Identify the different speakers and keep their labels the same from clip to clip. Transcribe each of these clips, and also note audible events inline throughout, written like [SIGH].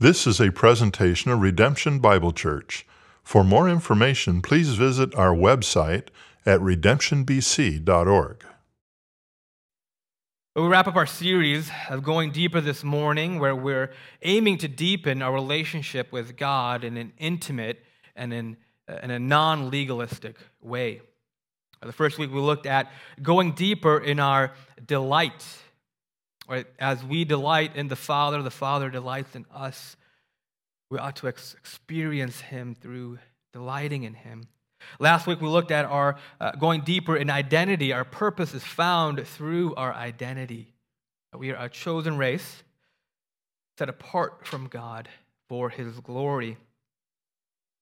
Speaker 1: This is a presentation of Redemption Bible Church. For more information, please visit our website at redemptionbc.org.
Speaker 2: We wrap up our series of going deeper this morning, where we're aiming to deepen our relationship with God in an intimate and in, uh, in a non legalistic way. The first week we looked at going deeper in our delight. Right? As we delight in the Father, the Father delights in us. We ought to ex- experience Him through delighting in Him. Last week we looked at our uh, going deeper in identity. Our purpose is found through our identity. We are a chosen race, set apart from God for His glory.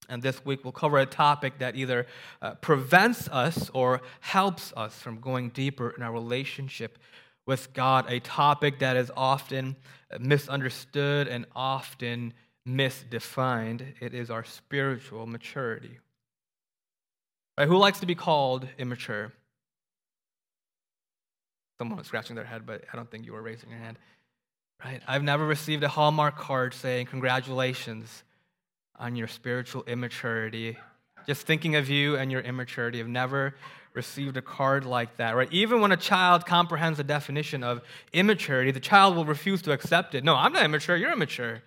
Speaker 2: And this week we'll cover a topic that either uh, prevents us or helps us from going deeper in our relationship with God, a topic that is often misunderstood and often misdefined. It is our spiritual maturity. Right? Who likes to be called immature? Someone was scratching their head, but I don't think you were raising your hand. Right? I've never received a Hallmark card saying, Congratulations on your spiritual immaturity. Just thinking of you and your immaturity. I've never received a card like that, right? Even when a child comprehends the definition of immaturity, the child will refuse to accept it. No, I'm not immature, you're immature.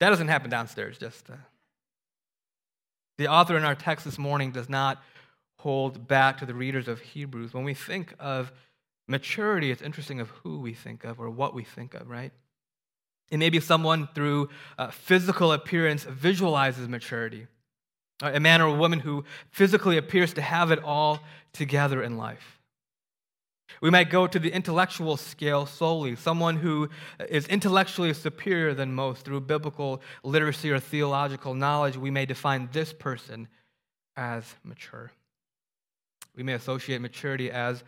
Speaker 2: That doesn't happen downstairs, just. Uh... The author in our text this morning does not hold back to the readers of Hebrews. When we think of maturity, it's interesting of who we think of or what we think of, right? It may be someone through uh, physical appearance visualizes maturity. A man or a woman who physically appears to have it all together in life. We might go to the intellectual scale solely, someone who is intellectually superior than most through biblical literacy or theological knowledge. We may define this person as mature. We may associate maturity as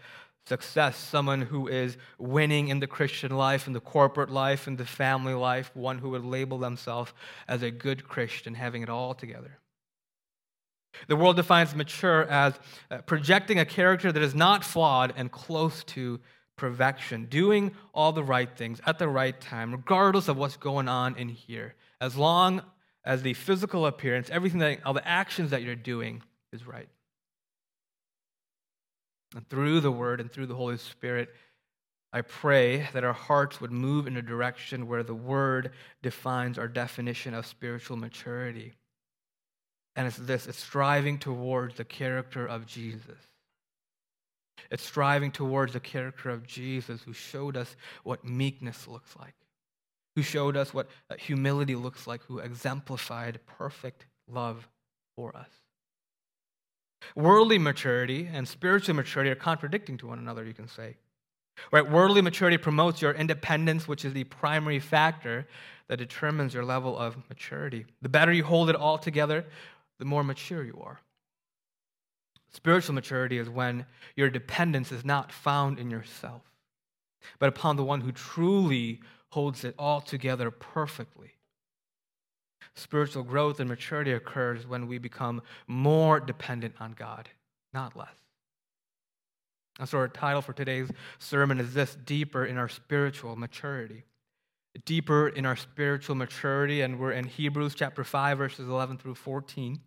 Speaker 2: success, someone who is winning in the Christian life, in the corporate life, in the family life, one who would label themselves as a good Christian, having it all together. The world defines mature as uh, projecting a character that is not flawed and close to perfection, doing all the right things at the right time, regardless of what's going on in here, as long as the physical appearance, everything that, all the actions that you're doing is right. And through the Word and through the Holy Spirit, I pray that our hearts would move in a direction where the Word defines our definition of spiritual maturity. And it's this it's striving towards the character of Jesus. It's striving towards the character of Jesus who showed us what meekness looks like, who showed us what uh, humility looks like, who exemplified perfect love for us. Worldly maturity and spiritual maturity are contradicting to one another, you can say. Right? Worldly maturity promotes your independence, which is the primary factor that determines your level of maturity. The better you hold it all together, the more mature you are. Spiritual maturity is when your dependence is not found in yourself, but upon the one who truly holds it all together perfectly. Spiritual growth and maturity occurs when we become more dependent on God, not less. And so, our title for today's sermon is this Deeper in Our Spiritual Maturity. Deeper in our spiritual maturity, and we're in Hebrews chapter 5, verses 11 through 14.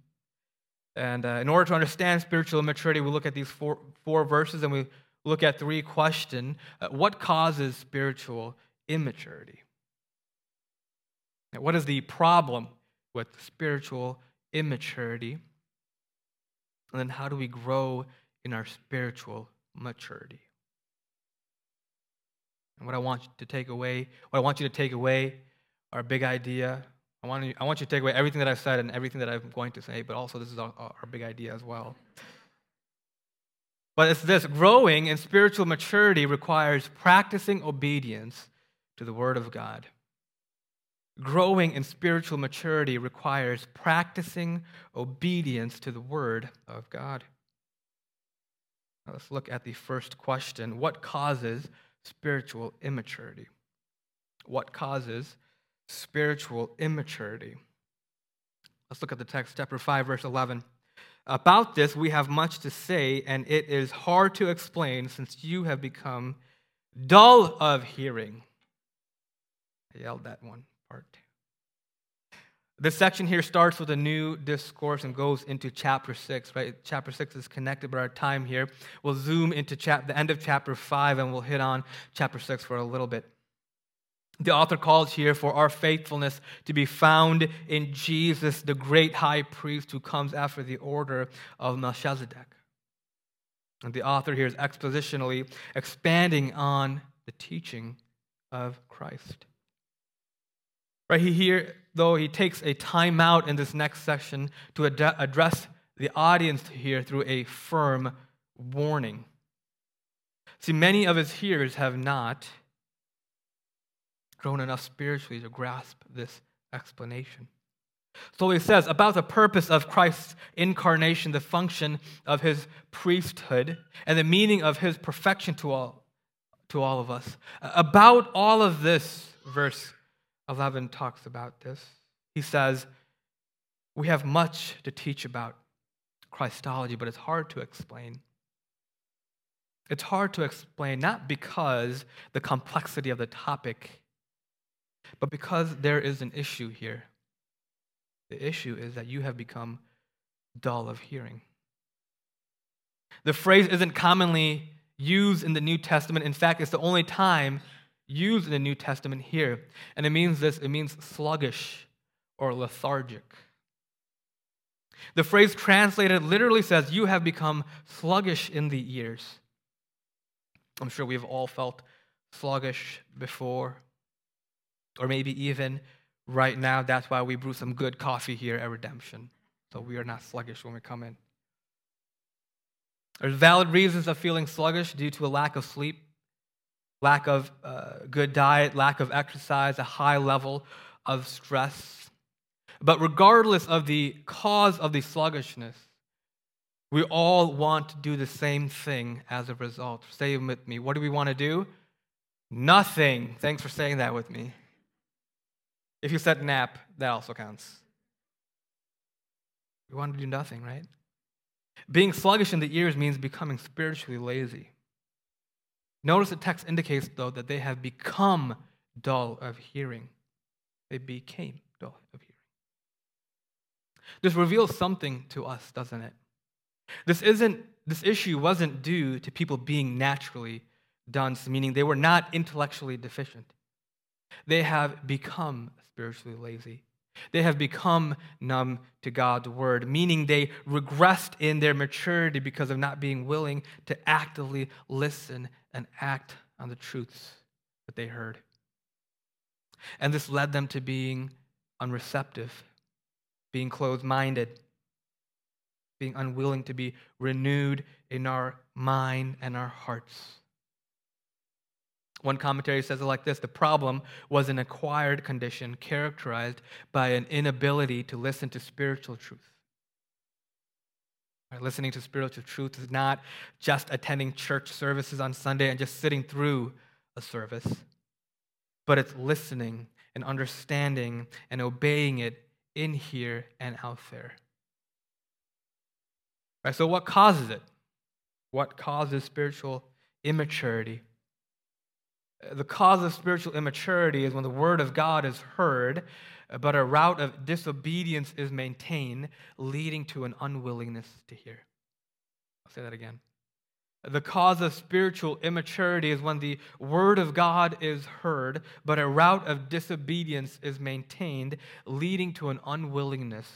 Speaker 2: And uh, in order to understand spiritual maturity, we look at these four, four verses and we look at three questions. Uh, what causes spiritual immaturity? Now, what is the problem with spiritual immaturity? And then how do we grow in our spiritual maturity? And what I want you to take away, what I want you to take away, our big idea. I want you, I want you to take away everything that I've said and everything that I'm going to say, but also this is our, our big idea as well. But it's this growing in spiritual maturity requires practicing obedience to the Word of God. Growing in spiritual maturity requires practicing obedience to the Word of God. Now let's look at the first question What causes spiritual immaturity? What causes spiritual immaturity? Let's look at the text, chapter 5, verse 11. About this, we have much to say, and it is hard to explain since you have become dull of hearing I yelled that one part. This section here starts with a new discourse and goes into chapter 6, right? Chapter 6 is connected, but our time here we'll zoom into chap- the end of chapter 5 and we'll hit on chapter 6 for a little bit. The author calls here for our faithfulness to be found in Jesus, the great high priest who comes after the order of Melchizedek. And the author here is expositionally expanding on the teaching of Christ. Right, he here, though he takes a time out in this next section to ad- address the audience here through a firm warning. See, many of his hearers have not grown enough spiritually to grasp this explanation. So he says about the purpose of Christ's incarnation, the function of his priesthood, and the meaning of his perfection to all, to all of us. About all of this, verse 11 talks about this. He says, We have much to teach about Christology, but it's hard to explain. It's hard to explain, not because the complexity of the topic, but because there is an issue here. The issue is that you have become dull of hearing. The phrase isn't commonly used in the New Testament. In fact, it's the only time used in the New Testament here. And it means this it means sluggish or lethargic. The phrase translated literally says, You have become sluggish in the ears. I'm sure we've all felt sluggish before, or maybe even right now. That's why we brew some good coffee here at Redemption. So we are not sluggish when we come in. There's valid reasons of feeling sluggish due to a lack of sleep, lack of uh, good diet, lack of exercise, a high level of stress. But regardless of the cause of the sluggishness, we all want to do the same thing as a result. Say with me. What do we want to do? Nothing. Thanks for saying that with me. If you said nap, that also counts. We want to do nothing, right? Being sluggish in the ears means becoming spiritually lazy. Notice the text indicates, though, that they have become dull of hearing. They became dull of hearing. This reveals something to us, doesn't it? This isn't this issue wasn't due to people being naturally dunce, meaning they were not intellectually deficient. They have become spiritually lazy. They have become numb to God's word, meaning they regressed in their maturity because of not being willing to actively listen and act on the truths that they heard. And this led them to being unreceptive, being closed minded, being unwilling to be renewed in our mind and our hearts. One commentary says it like this The problem was an acquired condition characterized by an inability to listen to spiritual truth. Right, listening to spiritual truth is not just attending church services on Sunday and just sitting through a service, but it's listening and understanding and obeying it in here and out there. Right, so, what causes it? What causes spiritual immaturity? The cause of spiritual immaturity is when the word of God is heard, but a root of disobedience is maintained, leading to an unwillingness to hear. I'll say that again. The cause of spiritual immaturity is when the word of God is heard, but a root of disobedience is maintained, leading to an unwillingness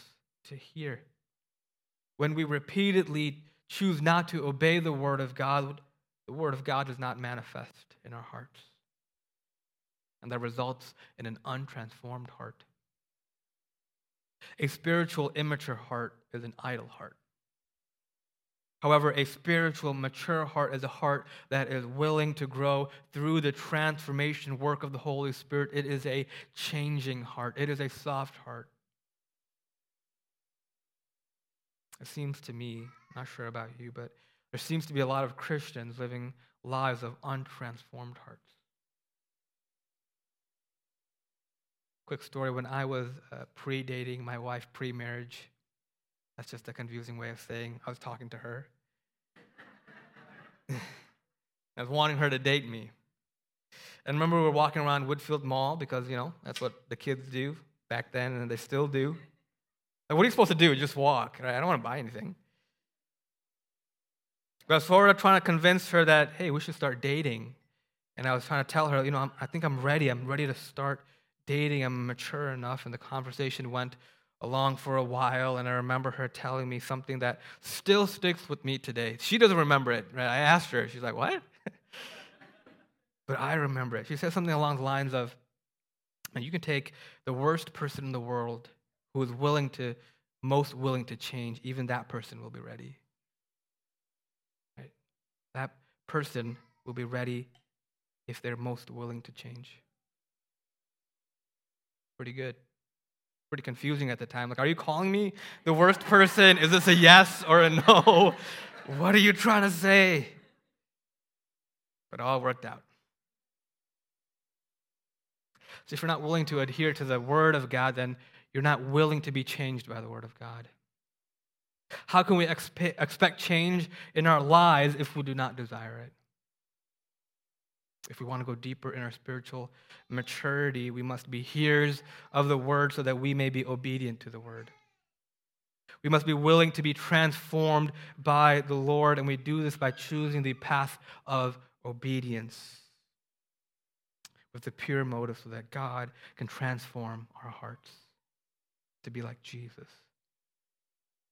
Speaker 2: to hear. When we repeatedly choose not to obey the word of God, the word of God does not manifest in our hearts and that results in an untransformed heart. A spiritual immature heart is an idle heart. However, a spiritual mature heart is a heart that is willing to grow through the transformation work of the Holy Spirit. It is a changing heart, it is a soft heart. It seems to me, not sure about you, but there seems to be a lot of Christians living lives of untransformed hearts. Quick story when I was uh, pre dating my wife pre marriage, that's just a confusing way of saying I was talking to her. [LAUGHS] I was wanting her to date me. And remember, we were walking around Woodfield Mall because, you know, that's what the kids do back then, and they still do. Like, what are you supposed to do? Just walk, right? I don't want to buy anything. But I was sort of trying to convince her that, hey, we should start dating. And I was trying to tell her, you know, I'm, I think I'm ready. I'm ready to start dating. I'm mature enough. And the conversation went along for a while. And I remember her telling me something that still sticks with me today. She doesn't remember it. Right? I asked her. She's like, what? [LAUGHS] but I remember it. She said something along the lines of, and you can take the worst person in the world who is willing to, most willing to change, even that person will be ready. Right? That person will be ready if they're most willing to change. Pretty good. Pretty confusing at the time. Like, are you calling me the worst person? Is this a yes or a no? [LAUGHS] what are you trying to say? But it all worked out. So if you're not willing to adhere to the Word of God, then you're not willing to be changed by the Word of God. How can we expect change in our lives if we do not desire it? If we want to go deeper in our spiritual maturity, we must be hearers of the Word so that we may be obedient to the Word. We must be willing to be transformed by the Lord, and we do this by choosing the path of obedience with the pure motive so that God can transform our hearts to be like Jesus.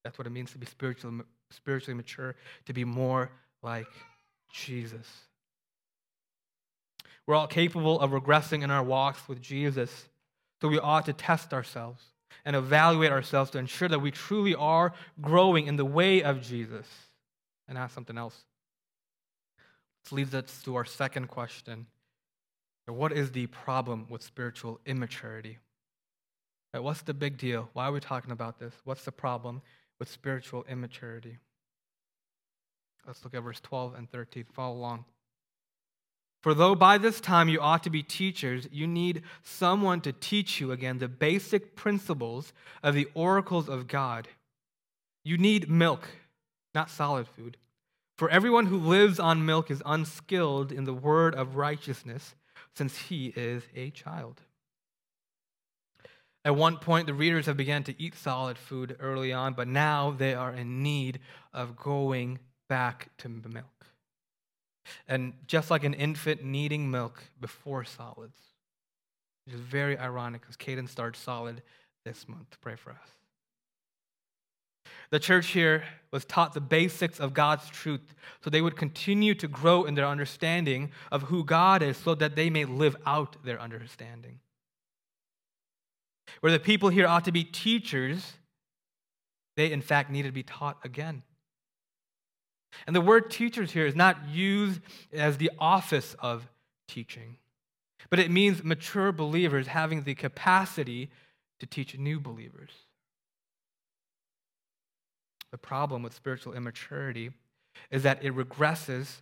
Speaker 2: That's what it means to be spiritually, spiritually mature, to be more like Jesus. We're all capable of regressing in our walks with Jesus, so we ought to test ourselves and evaluate ourselves to ensure that we truly are growing in the way of Jesus. And ask something else. This leads us to our second question what is the problem with spiritual immaturity? What's the big deal? Why are we talking about this? What's the problem with spiritual immaturity? Let's look at verse 12 and 13. Follow along. For though by this time you ought to be teachers, you need someone to teach you again the basic principles of the oracles of God. You need milk, not solid food. For everyone who lives on milk is unskilled in the word of righteousness since he is a child. At one point, the readers have begun to eat solid food early on, but now they are in need of going back to milk. And just like an infant needing milk before solids, which is very ironic because Caden starts solid this month. Pray for us. The church here was taught the basics of God's truth so they would continue to grow in their understanding of who God is so that they may live out their understanding. Where the people here ought to be teachers, they in fact needed to be taught again. And the word teachers here is not used as the office of teaching, but it means mature believers having the capacity to teach new believers. The problem with spiritual immaturity is that it regresses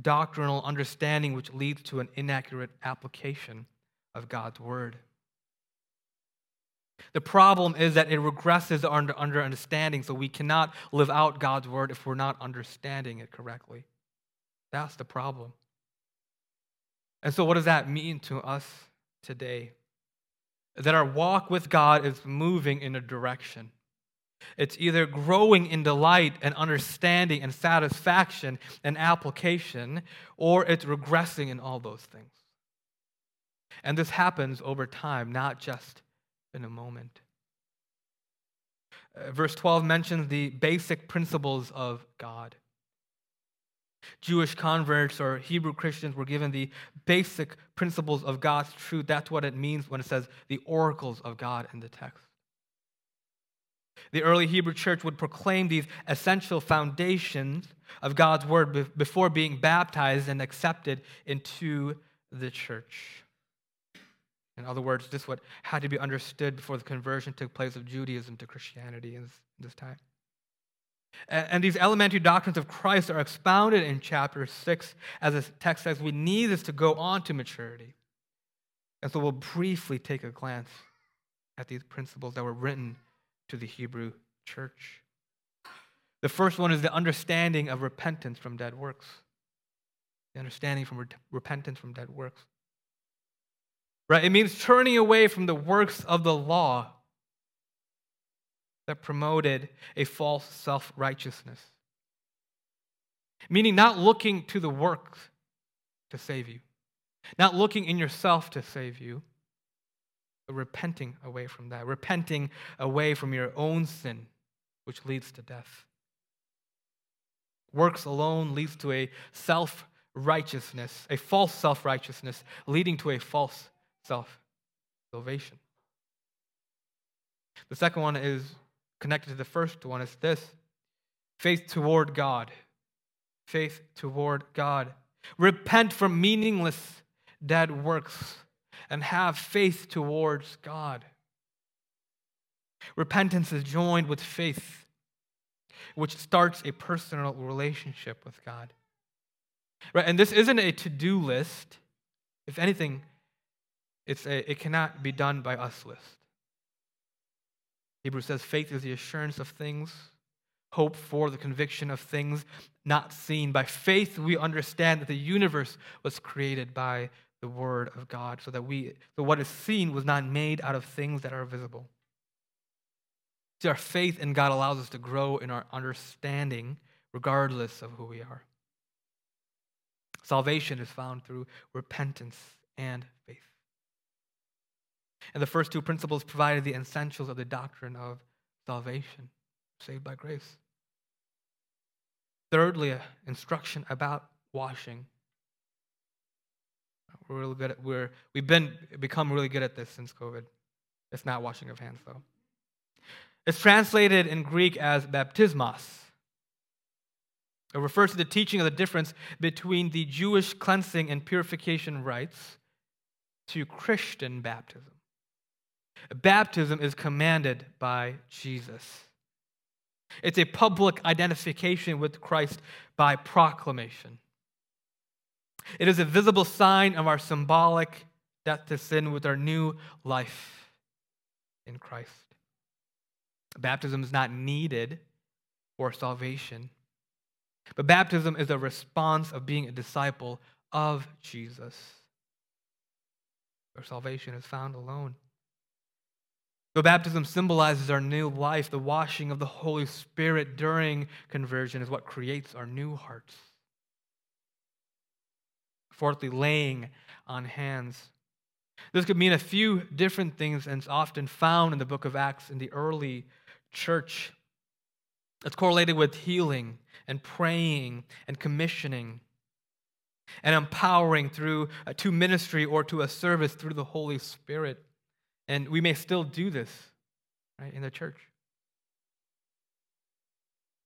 Speaker 2: doctrinal understanding, which leads to an inaccurate application of God's word. The problem is that it regresses under, under understanding, so we cannot live out God's word if we're not understanding it correctly. That's the problem. And so, what does that mean to us today? That our walk with God is moving in a direction. It's either growing in delight and understanding and satisfaction and application, or it's regressing in all those things. And this happens over time, not just in a moment. Uh, verse 12 mentions the basic principles of God. Jewish converts or Hebrew Christians were given the basic principles of God's truth. That's what it means when it says the oracles of God in the text. The early Hebrew church would proclaim these essential foundations of God's word before being baptized and accepted into the church. In other words, this what had to be understood before the conversion took place of Judaism to Christianity in this, time. And, and these elementary doctrines of Christ are expounded in chapter 6, as the text says, we need this to go on to maturity. And so we'll briefly take a glance at these principles that were written to the Hebrew church. The first one is the understanding of repentance from dead works. The understanding from re- repentance from dead works. Right? It means turning away from the works of the law that promoted a false self righteousness. Meaning, not looking to the works to save you, not looking in yourself to save you, but repenting away from that, repenting away from your own sin, which leads to death. Works alone leads to a self righteousness, a false self righteousness, leading to a false self salvation. The second one is connected to the first one is this faith toward God. Faith toward God. Repent from meaningless dead works and have faith towards God. Repentance is joined with faith, which starts a personal relationship with God. Right? And this isn't a to do list. If anything, it's a, it cannot be done by us list. Hebrews says faith is the assurance of things, hope for the conviction of things not seen. By faith, we understand that the universe was created by the word of God, so that we, so what is seen was not made out of things that are visible. See, our faith in God allows us to grow in our understanding, regardless of who we are. Salvation is found through repentance and faith. And the first two principles provided the essentials of the doctrine of salvation, saved by grace. Thirdly, instruction about washing. We're really good at we're we've been become really good at this since COVID. It's not washing of hands though. It's translated in Greek as baptismos. It refers to the teaching of the difference between the Jewish cleansing and purification rites to Christian baptism. Baptism is commanded by Jesus. It's a public identification with Christ by proclamation. It is a visible sign of our symbolic death to sin with our new life in Christ. Baptism is not needed for salvation, but baptism is a response of being a disciple of Jesus. Our salvation is found alone. Though baptism symbolizes our new life, the washing of the Holy Spirit during conversion is what creates our new hearts. Fourthly, laying on hands. This could mean a few different things and it's often found in the book of Acts in the early church. It's correlated with healing and praying and commissioning and empowering through uh, to ministry or to a service through the Holy Spirit. And we may still do this right, in the church.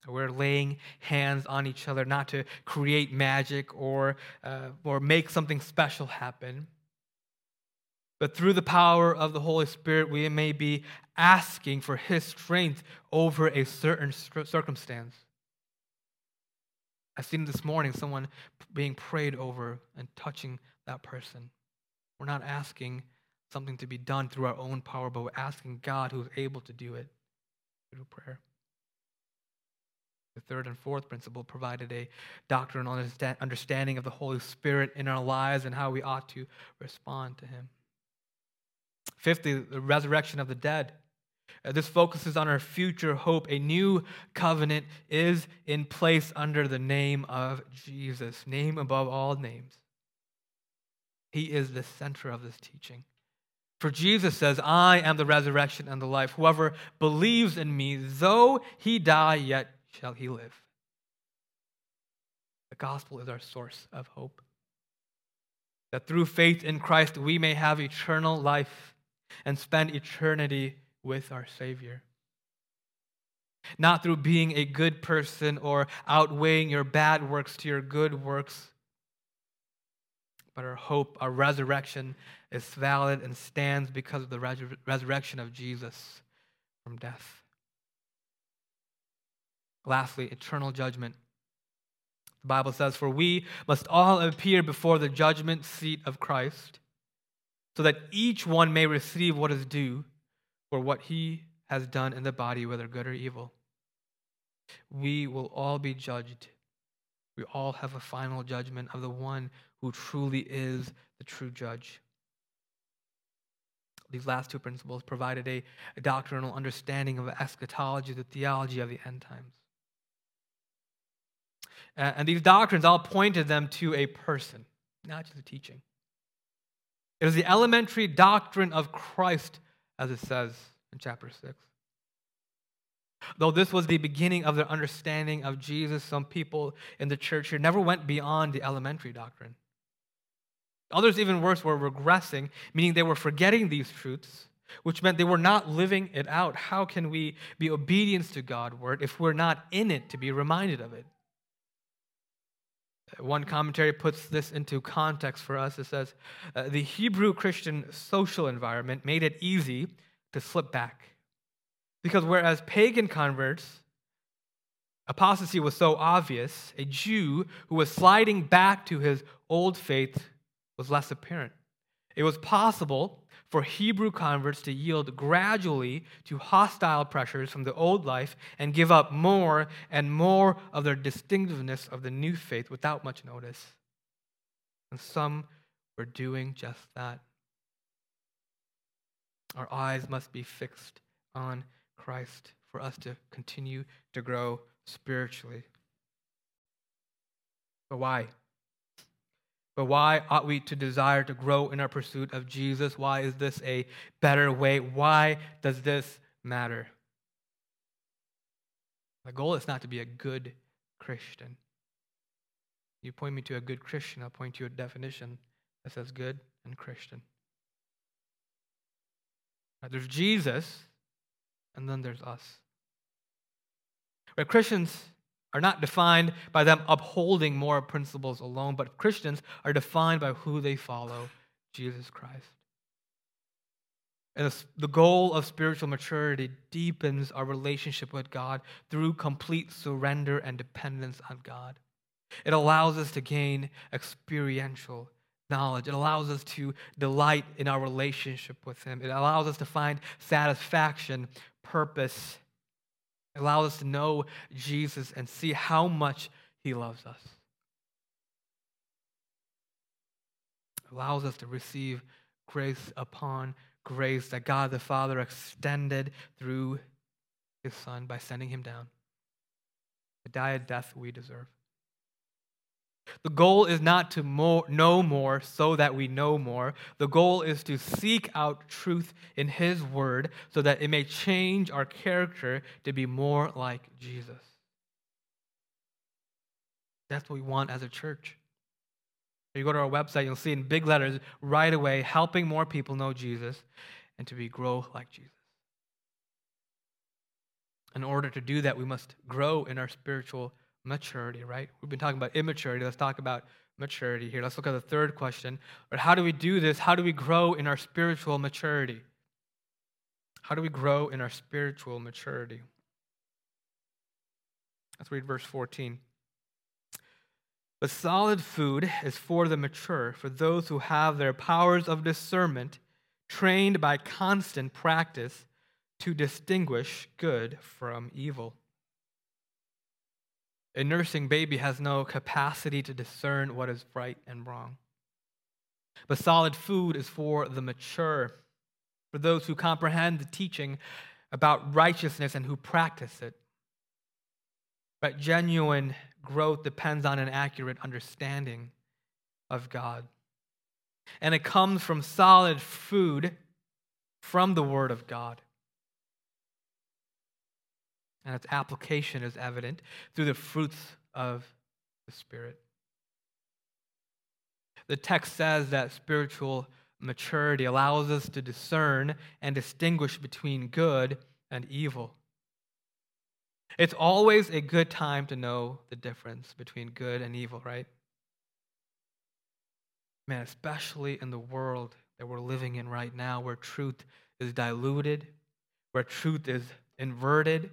Speaker 2: We're laying hands on each other not to create magic or, uh, or make something special happen. But through the power of the Holy Spirit, we may be asking for His strength over a certain circumstance. I've seen this morning someone being prayed over and touching that person. We're not asking something to be done through our own power, but we're asking God who is able to do it through prayer. The third and fourth principle provided a doctrine doctrinal understanding of the Holy Spirit in our lives and how we ought to respond to Him. Fifthly, the resurrection of the dead. Uh, this focuses on our future hope. A new covenant is in place under the name of Jesus, name above all names. He is the center of this teaching. For Jesus says, I am the resurrection and the life. Whoever believes in me, though he die, yet shall he live. The gospel is our source of hope. That through faith in Christ, we may have eternal life and spend eternity with our Savior. Not through being a good person or outweighing your bad works to your good works, but our hope, our resurrection is valid and stands because of the resur- resurrection of Jesus from death. Lastly, eternal judgment. The Bible says, For we must all appear before the judgment seat of Christ, so that each one may receive what is due for what he has done in the body, whether good or evil. We will all be judged. We all have a final judgment of the one who truly is the true judge. These last two principles provided a, a doctrinal understanding of eschatology, the theology of the end times. And these doctrines all pointed them to a person, not just a teaching. It is the elementary doctrine of Christ, as it says in chapter 6. Though this was the beginning of their understanding of Jesus, some people in the church here never went beyond the elementary doctrine. Others, even worse, were regressing, meaning they were forgetting these truths, which meant they were not living it out. How can we be obedience to God's word if we're not in it to be reminded of it? One commentary puts this into context for us. It says, uh, The Hebrew Christian social environment made it easy to slip back. Because whereas pagan converts, apostasy was so obvious, a Jew who was sliding back to his old faith was less apparent. It was possible for Hebrew converts to yield gradually to hostile pressures from the old life and give up more and more of their distinctiveness of the new faith without much notice. And some were doing just that. Our eyes must be fixed on Christ for us to continue to grow spiritually. But why? But why ought we to desire to grow in our pursuit of Jesus? Why is this a better way? Why does this matter? The goal is not to be a good Christian. You point me to a good Christian, I'll point you a definition that says good and Christian. There's Jesus, and then there's us. Right, Christians are not defined by them upholding moral principles alone, but Christians are defined by who they follow Jesus Christ. And the goal of spiritual maturity deepens our relationship with God through complete surrender and dependence on God. It allows us to gain experiential knowledge. It allows us to delight in our relationship with Him. It allows us to find satisfaction, purpose, allow us to know Jesus and see how much he loves us. allows us to receive grace upon grace that God the Father extended through his Son by sending him down to die a death we deserve. The goal is not to more, know more so that we know more. The goal is to seek out truth in His Word so that it may change our character to be more like Jesus. That's what we want as a church. If you go to our website, you'll see in big letters right away helping more people know Jesus and to be grow like Jesus. In order to do that, we must grow in our spiritual maturity, right? We've been talking about immaturity. Let's talk about maturity here. Let's look at the third question. But how do we do this? How do we grow in our spiritual maturity? How do we grow in our spiritual maturity? Let's read verse 14. But solid food is for the mature, for those who have their powers of discernment trained by constant practice to distinguish good from evil. A nursing baby has no capacity to discern what is right and wrong. But solid food is for the mature, for those who comprehend the teaching about righteousness and who practice it. But genuine growth depends on an accurate understanding of God. And it comes from solid food from the Word of God and its application is evident through the fruits of the Spirit. The text says that spiritual maturity allows us to discern and distinguish between good and evil. It's always a good time to know the difference between good and evil, right? Man, especially in the world that we're living in right now, where truth is diluted, where truth is inverted,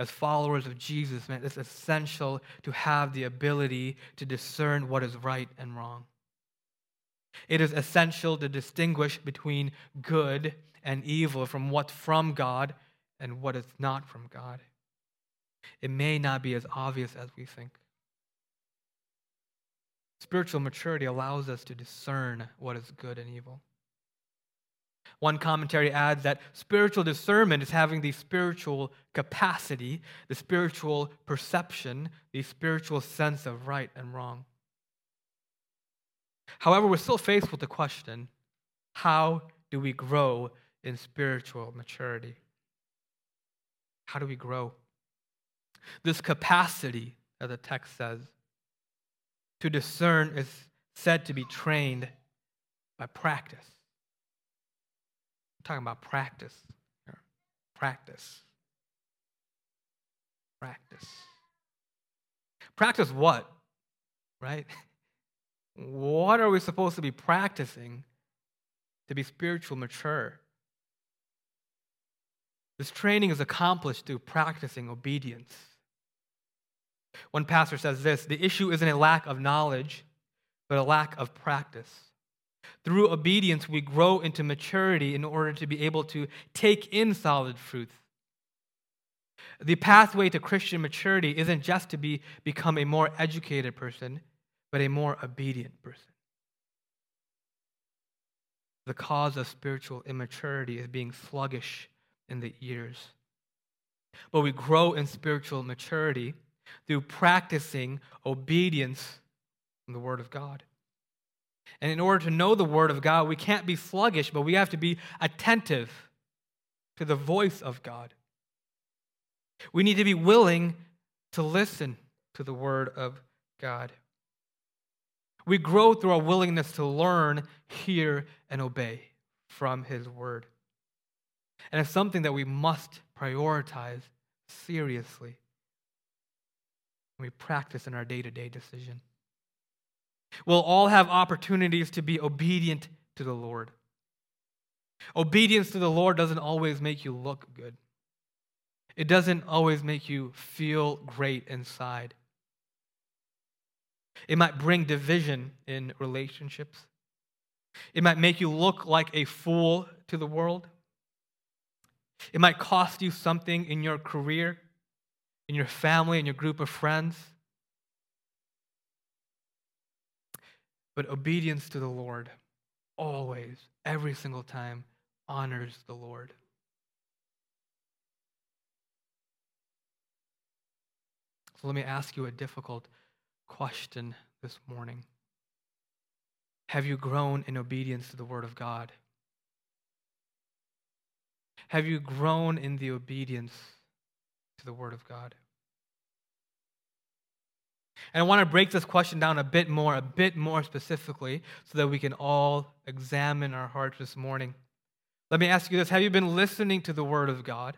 Speaker 2: as followers of Jesus, man, it's essential to have the ability to discern what is right and wrong. It is essential to distinguish between good and evil from what's from God and what is not from God. It may not be as obvious as we think. Spiritual maturity allows us to discern what is good and evil. One commentary adds that spiritual discernment is having the spiritual capacity, the spiritual perception, the spiritual sense of right and wrong. However, we're still faced with the question how do we grow in spiritual maturity? How do we grow? This capacity, as the text says, to discern is said to be trained by practice. I'm talking about practice. Practice. Practice. Practice what? Right? What are we supposed to be practicing to be spiritual mature? This training is accomplished through practicing obedience. One pastor says this the issue isn't a lack of knowledge, but a lack of practice. Through obedience, we grow into maturity in order to be able to take in solid truth. The pathway to Christian maturity isn't just to be, become a more educated person, but a more obedient person. The cause of spiritual immaturity is being sluggish in the ears. But we grow in spiritual maturity through practicing obedience in the Word of God. And in order to know the Word of God, we can't be sluggish, but we have to be attentive to the voice of God. We need to be willing to listen to the Word of God. We grow through our willingness to learn, hear, and obey from His Word. And it's something that we must prioritize seriously. We practice in our day to day decision. We'll all have opportunities to be obedient to the Lord. Obedience to the Lord doesn't always make you look good, it doesn't always make you feel great inside. It might bring division in relationships. It might make you look like a fool to the world. It might cost you something in your career, in your family, in your group of friends. But obedience to the Lord, always, every single time, honors the Lord. So let me ask you a difficult question this morning. Have you grown in obedience to the Word of God? Have you grown in the obedience to the Word of God? And I want to break this question down a bit more, a bit more specifically, so that we can all examine our hearts this morning. Let me ask you this Have you been listening to the Word of God?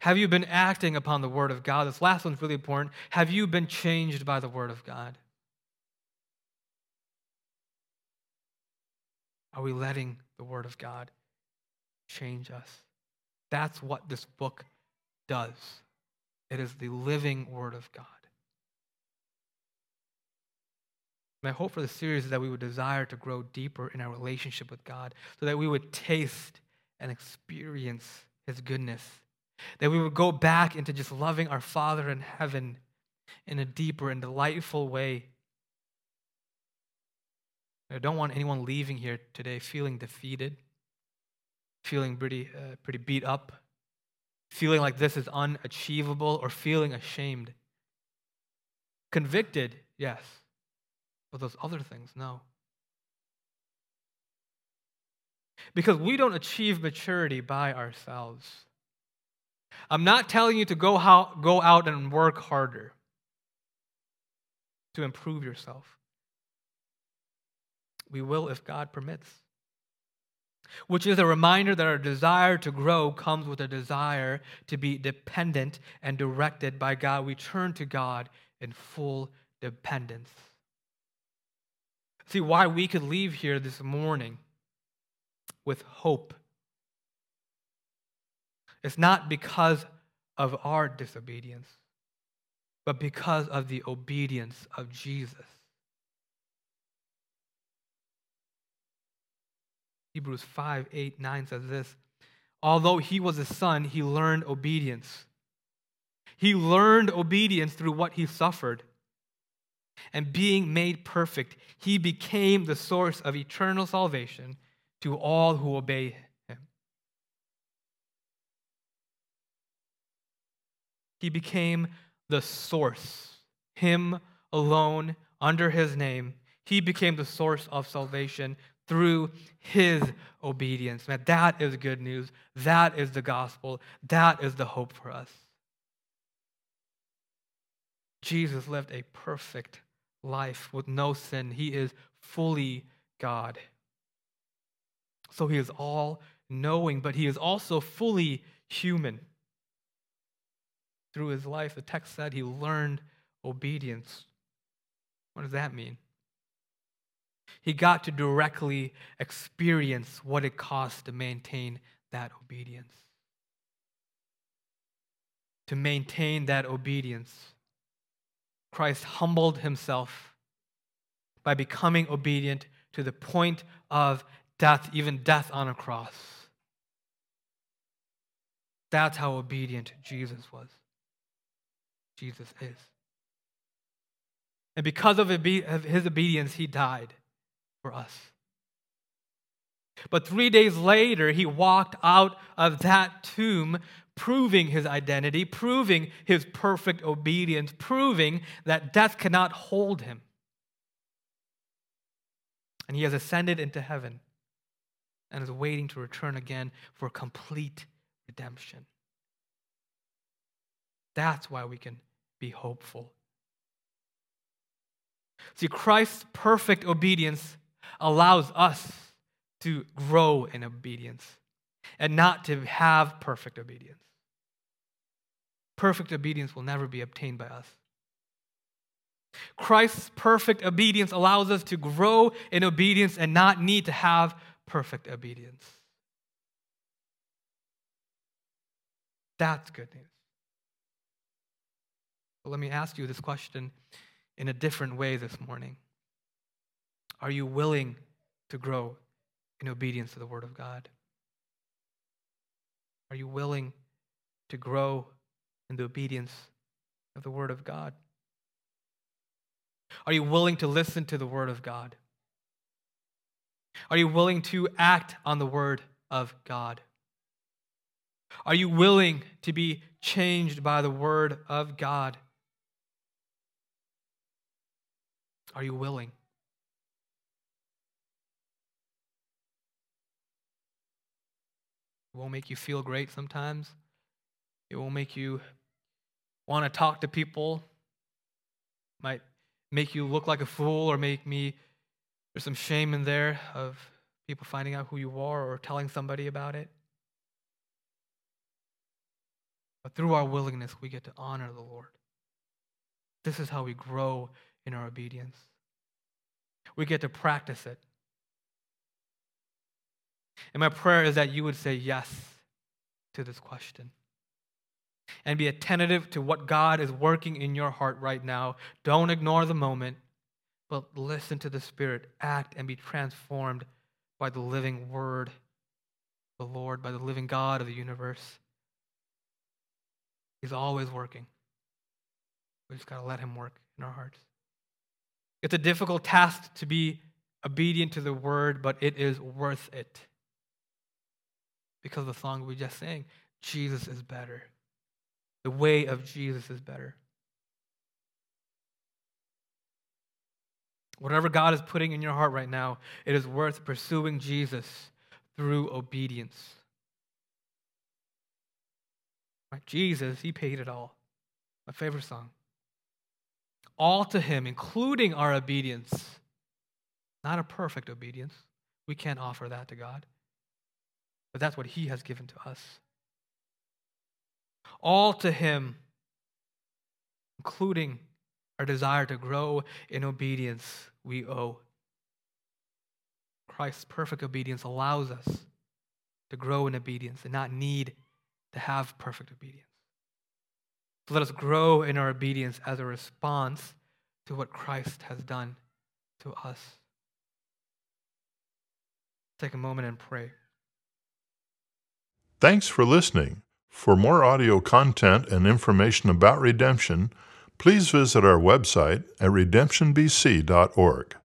Speaker 2: Have you been acting upon the Word of God? This last one's really important. Have you been changed by the Word of God? Are we letting the Word of God change us? That's what this book does. It is the living Word of God. My hope for the series is that we would desire to grow deeper in our relationship with God so that we would taste and experience His goodness. That we would go back into just loving our Father in heaven in a deeper and delightful way. I don't want anyone leaving here today feeling defeated feeling pretty, uh, pretty beat up, feeling like this is unachievable, or feeling ashamed. Convicted, yes, but those other things, no. Because we don't achieve maturity by ourselves. I'm not telling you to go out, go out and work harder to improve yourself. We will if God permits which is a reminder that our desire to grow comes with a desire to be dependent and directed by God. We turn to God in full dependence. See, why we could leave here this morning with hope. It's not because of our disobedience, but because of the obedience of Jesus. Hebrews 5 8, 9 says this Although he was a son, he learned obedience. He learned obedience through what he suffered and being made perfect, he became the source of eternal salvation to all who obey him. He became the source, him alone, under his name. He became the source of salvation through his obedience. Man, that is good news. That is the gospel. That is the hope for us. Jesus lived a perfect life with no sin. He is fully God. So he is all knowing, but he is also fully human. Through his life, the text said he learned obedience. What does that mean? He got to directly experience what it costs to maintain that obedience. To maintain that obedience, Christ humbled himself by becoming obedient to the point of death, even death on a cross. That's how obedient Jesus was. Jesus is. And because of his obedience, he died for us. But three days later, he walked out of that tomb, proving his identity, proving his perfect obedience, proving that death cannot hold him. And he has ascended into heaven and is waiting to return again for complete redemption. That's why we can be hopeful. See, Christ's perfect obedience allows us to grow in obedience and not to have perfect obedience. Perfect obedience will never be obtained by us. Christ's perfect obedience allows us to grow in obedience and not need to have perfect obedience. That's good news. But let me ask you this question in a different way this morning. Are you willing to grow in obedience to the Word of God? Are you willing to grow in the obedience of the Word of God? Are you willing to listen to the Word of God? Are you willing to act on the Word of God? Are you willing to be changed by the Word of God? Are you willing? It won't make you feel great sometimes. It won't make you want to talk to people. Might make you look like a fool or make me, there's some shame in there of people finding out who you are or telling somebody about it. But through our willingness, we get to honor the Lord. This is how we grow in our obedience. We get to practice it. And my prayer is that you would say yes to this question and be attentive to what God is working in your heart right now. Don't ignore the moment, but listen to the Spirit, act, and be transformed by the living Word, the Lord, by the living God of the universe. He's always working. We just got to let Him work in our hearts. It's a difficult task to be obedient to the Word, but it is worth it because the song we just sang Jesus is better. The way of Jesus is better. Whatever God is putting in your heart right now, it is worth pursuing Jesus through obedience. Right? Jesus, He paid it all. My favorite song. All to Him, including our obedience. Not a perfect obedience. We can't offer that to God. But that's what He has given to us. All to Him, including our desire to grow in obedience, we owe. Christ's perfect obedience allows us to grow in obedience and not need to have perfect obedience. So let us grow in our obedience as a response to what Christ has done to us. Take a moment and pray.
Speaker 1: Thanks for listening. For more audio content and information about redemption, please visit our website at redemptionbc.org.